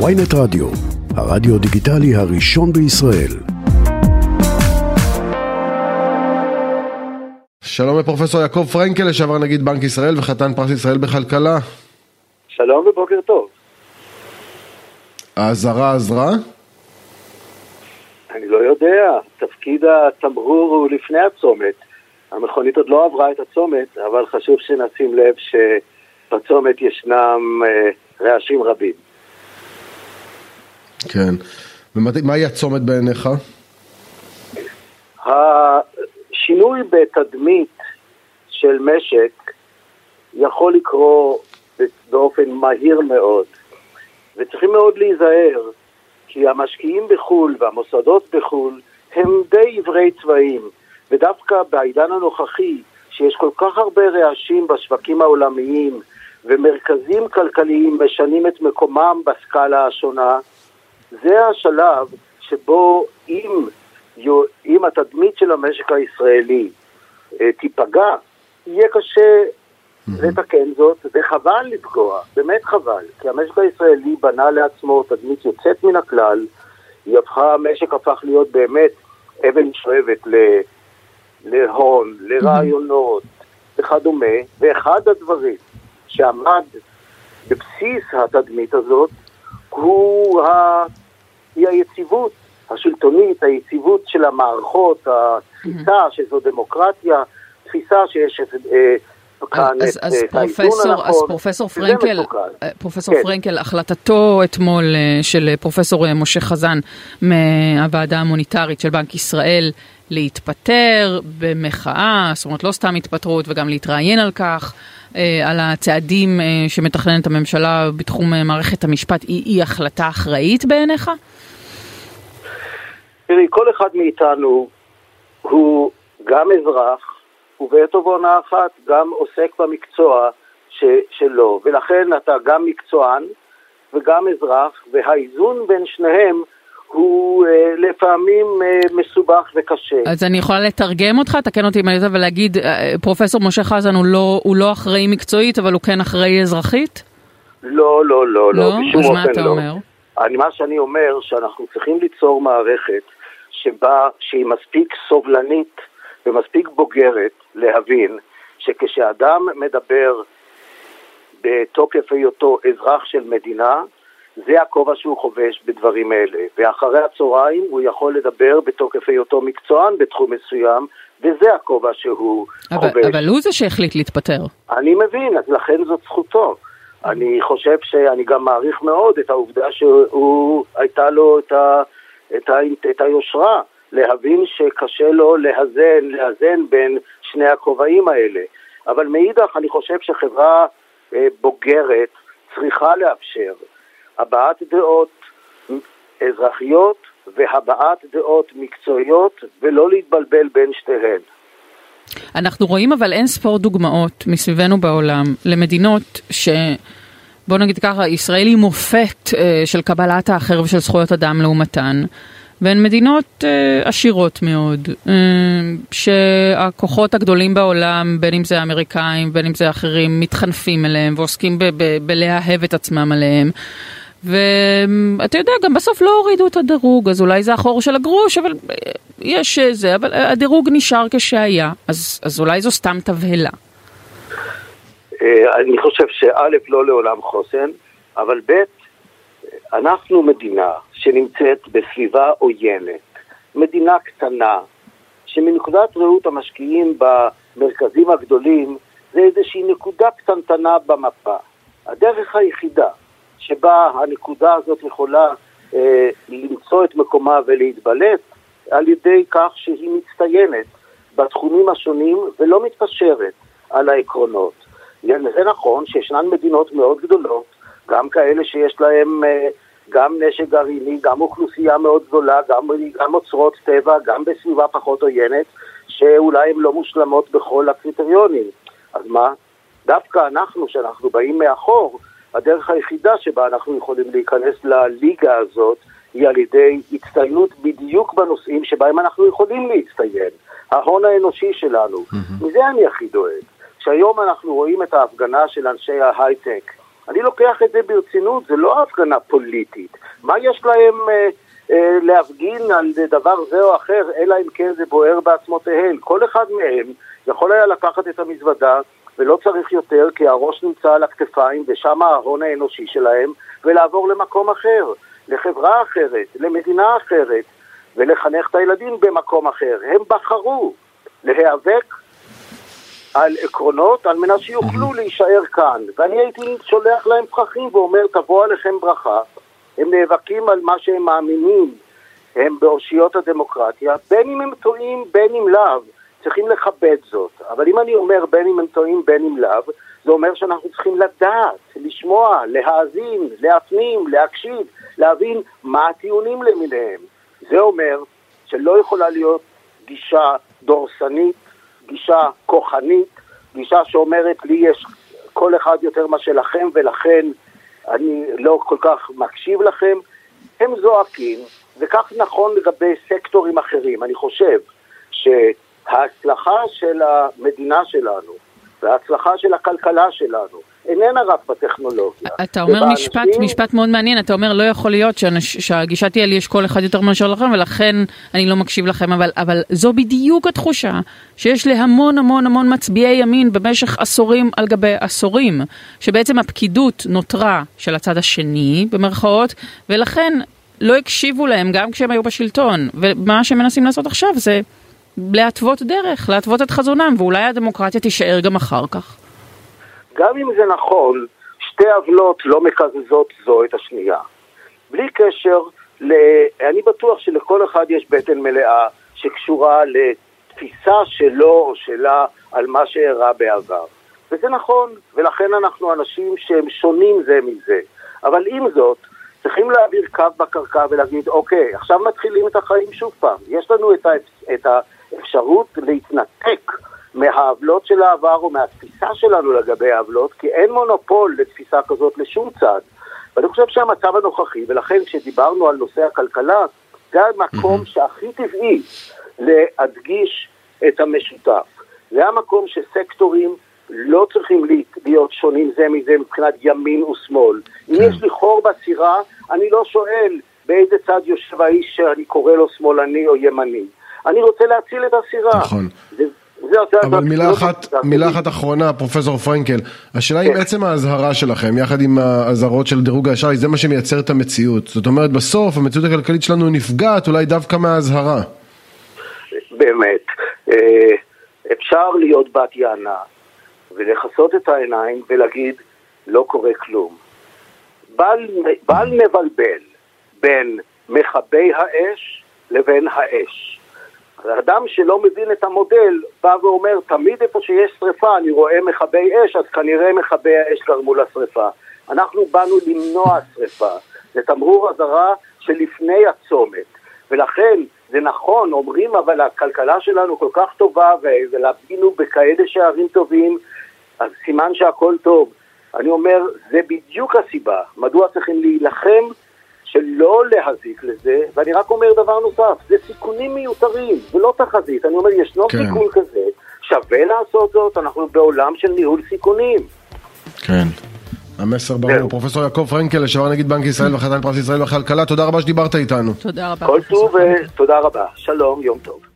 ויינט רדיו, הרדיו דיגיטלי הראשון בישראל. שלום לפרופסור יעקב פרנקל, לשעבר נגיד בנק ישראל וחתן פרס ישראל בכלכלה. שלום ובוקר טוב. האזהרה עזרה? אני לא יודע, תפקיד התמרור הוא לפני הצומת. המכונית עוד לא עברה את הצומת, אבל חשוב שנשים לב שבצומת ישנם אה, רעשים רבים. כן. ומהי הצומת בעיניך? השינוי בתדמית של משק יכול לקרות באופן מהיר מאוד, וצריכים מאוד להיזהר, כי המשקיעים בחו"ל והמוסדות בחו"ל הם די עברי צבעים, ודווקא בעידן הנוכחי, שיש כל כך הרבה רעשים בשווקים העולמיים, ומרכזים כלכליים משנים את מקומם בסקאלה השונה, זה השלב שבו אם, אם התדמית של המשק הישראלי אה, תיפגע, יהיה קשה. לתקן זאת, וחבל לפגוע, באמת חבל, כי המשק הישראלי בנה לעצמו תדמית יוצאת מן הכלל, היא הפכה, המשק הפך להיות באמת אבן שואבת ל, להון, לרעיונות. וכדומה, ואחד הדברים שעמד בבסיס התדמית הזאת הוא. היא היציבות השלטונית, היציבות של המערכות, התפיסה שזו דמוקרטיה, תפיסה שיש אה, כאן אז, את, אז, את פרופסור, הנכון, אז פרופסור פרנקל, אה, פרופסור כן. פרנקל, החלטתו אתמול אה, של פרופסור משה חזן מהוועדה המוניטרית של בנק ישראל להתפטר במחאה, זאת אומרת לא סתם התפטרות וגם להתראיין על כך, על הצעדים שמתכננת הממשלה בתחום מערכת המשפט, היא, היא החלטה אחראית בעיניך? תראי, כל אחד מאיתנו הוא גם אזרח, ובעת ובעונה אחת גם עוסק במקצוע ש, שלו, ולכן אתה גם מקצוען וגם אזרח, והאיזון בין שניהם הוא אה, לפעמים אה, מסובך וקשה. אז אני יכולה לתרגם אותך, תקן אותי אם אני יודעת, ולהגיד, אה, פרופסור משה חזן הוא לא, הוא לא אחראי מקצועית, אבל הוא כן אחראי אזרחית? לא, לא, לא, לא, לא? בשום אופן לא. אז מה אתה אומר? אני, מה שאני אומר, שאנחנו צריכים ליצור מערכת שבה, שהיא מספיק סובלנית ומספיק בוגרת להבין שכשאדם מדבר בתוקף היותו אזרח של מדינה, זה הכובע שהוא חובש בדברים אלה. ואחרי הצהריים הוא יכול לדבר בתוקף היותו מקצוען בתחום מסוים, וזה הכובע שהוא אבל, חובש. אבל הוא זה שהחליט להתפטר. אני מבין, אז לכן זאת זכותו. אני חושב שאני גם מעריך מאוד את העובדה שהוא, הייתה לו את, ה, את, ה, את היושרה להבין שקשה לו לאזן, לאזן בין שני הכובעים האלה. אבל מאידך אני חושב שחברה אה, בוגרת צריכה לאפשר הבעת דעות אזרחיות והבעת דעות מקצועיות ולא להתבלבל בין שתיהן. אנחנו רואים אבל אין ספור דוגמאות מסביבנו בעולם למדינות ש... בוא נגיד ככה, ישראל היא מופת אה, של קבלת האחר ושל זכויות אדם לעומתן. והן מדינות אה, עשירות מאוד, אה, שהכוחות הגדולים בעולם, בין אם זה האמריקאים, בין אם זה אחרים, מתחנפים אליהם ועוסקים בלהאהב את עצמם עליהם. ואתה יודע, גם בסוף לא הורידו את הדירוג, אז אולי זה החור של הגרוש, אבל אה, יש זה, אבל הדירוג נשאר כשהיה, אז, אז אולי זו סתם תבהלה. אה, אני חושב שא', לא לעולם חוסן, אבל ב', אנחנו מדינה שנמצאת בסביבה עוינת, מדינה קטנה, שמנקודת ראות המשקיעים במרכזים הגדולים זה איזושהי נקודה קטנטנה במפה. הדרך היחידה שבה הנקודה הזאת יכולה אה, למצוא את מקומה ולהתבלט על ידי כך שהיא מצטיינת בתחומים השונים ולא מתפשרת על העקרונות. זה נכון שישנן מדינות מאוד גדולות, גם כאלה שיש להן אה, גם נשק גרעיני, גם אוכלוסייה מאוד גדולה, גם, גם אוצרות טבע, גם בסביבה פחות עוינת, שאולי הן לא מושלמות בכל הקריטריונים. אז מה? דווקא אנחנו, שאנחנו באים מאחור, הדרך היחידה שבה אנחנו יכולים להיכנס לליגה הזאת היא על ידי הצטיינות בדיוק בנושאים שבהם אנחנו יכולים להצטיין. ההון האנושי שלנו. Mm-hmm. מזה אני הכי דואג. כשהיום אנחנו רואים את ההפגנה של אנשי ההייטק אני לוקח את זה ברצינות, זה לא הפגנה פוליטית. מה יש להם אה, אה, להפגין על דבר זה או אחר, אלא אם כן זה בוער בעצמותיהם? כל אחד מהם יכול היה לקחת את המזוודה, ולא צריך יותר, כי הראש נמצא על הכתפיים, ושם ההון האנושי שלהם, ולעבור למקום אחר, לחברה אחרת, למדינה אחרת, ולחנך את הילדים במקום אחר. הם בחרו להיאבק על עקרונות על מנת שיוכלו להישאר כאן. ואני הייתי שולח להם פרחים ואומר, תבוא עליכם ברכה. הם נאבקים על מה שהם מאמינים, הם באושיות הדמוקרטיה, בין אם הם טועים, בין אם לאו. צריכים לכבד זאת. אבל אם אני אומר בין אם הם טועים, בין אם לאו, זה אומר שאנחנו צריכים לדעת, לשמוע, להאזין, להפנים, להקשיב, להבין מה הטיעונים למיניהם. זה אומר שלא יכולה להיות גישה דורסנית, גישה כוחנית, גישה שאומרת לי יש כל אחד יותר מה שלכם ולכן אני לא כל כך מקשיב לכם. הם זועקים, וכך נכון לגבי סקטורים אחרים. אני חושב שההצלחה של המדינה שלנו וההצלחה של הכלכלה שלנו איננה רק בטכנולוגיה. אתה אומר ובאנשים... משפט, משפט מאוד מעניין, אתה אומר לא יכול להיות שאנש, שהגישה תהיה לי יש כל אחד יותר מאשר לכם ולכן אני לא מקשיב לכם, אבל, אבל זו בדיוק התחושה שיש להמון המון המון מצביעי ימין במשך עשורים על גבי עשורים, שבעצם הפקידות נותרה של הצד השני במרכאות, ולכן לא הקשיבו להם גם כשהם היו בשלטון, ומה שהם מנסים לעשות עכשיו זה להתוות דרך, להתוות את חזונם, ואולי הדמוקרטיה תישאר גם אחר כך. גם אם זה נכון, שתי עוולות לא מקזזות זו את השנייה. בלי קשר, ל... אני בטוח שלכל אחד יש בטן מלאה שקשורה לתפיסה שלו או שלה על מה שאירע בעבר. וזה נכון, ולכן אנחנו אנשים שהם שונים זה מזה. אבל עם זאת, צריכים להעביר קו בקרקע ולהגיד, אוקיי, עכשיו מתחילים את החיים שוב פעם. יש לנו את, ה... את האפשרות להתנתק מהעוולות של העבר או מהתפיסה שלנו לגבי העוולות, כי אין מונופול לתפיסה כזאת לשום צד. ואני חושב שהמצב הנוכחי, ולכן כשדיברנו על נושא הכלכלה, זה המקום שהכי טבעי להדגיש את המשותף. זה המקום שסקטורים לא צריכים להיות שונים זה מזה מבחינת ימין ושמאל. אם כן. יש לי חור בסירה, אני לא שואל באיזה צד יושב האיש שאני קורא לו שמאלני או ימני. אני רוצה להציל את הסירה. נכון. אבל מילה אחת, מילה אחת אחרונה, פרופסור פרנקל, השאלה אם כן. עצם האזהרה שלכם, יחד עם האזהרות של דירוג האשראי, זה מה שמייצר את המציאות. זאת אומרת, בסוף המציאות הכלכלית שלנו נפגעת אולי דווקא מהאזהרה. באמת. אה, אפשר להיות בת יענה ולכסות את העיניים ולהגיד, לא קורה כלום. בל, בל נבלבל בין מכבי האש לבין האש. אדם שלא מבין את המודל בא ואומר, תמיד איפה שיש שריפה אני רואה מכבי אש, אז כנראה מכבי האש גרמו לשריפה. אנחנו באנו למנוע שריפה. זה תמרור אזהרה שלפני הצומת. ולכן זה נכון, אומרים אבל הכלכלה שלנו כל כך טובה ולהפגינו בכאלה שערים טובים, אז סימן שהכל טוב. אני אומר, זה בדיוק הסיבה מדוע צריכים להילחם שלא להזיק לזה, ואני רק אומר דבר נוסף, זה סיכונים מיותרים, ולא תחזית. אני אומר, ישנו כן. סיכון כזה, שווה לעשות זאת, אנחנו בעולם של ניהול סיכונים. כן. המסר ברור. פרופסור יעקב פרנקל, לשעבר נגיד בנק ישראל וחתן פרס ישראל בכלכלה, תודה רבה שדיברת איתנו. תודה רבה. כל טוב ותודה רבה. שלום, יום טוב.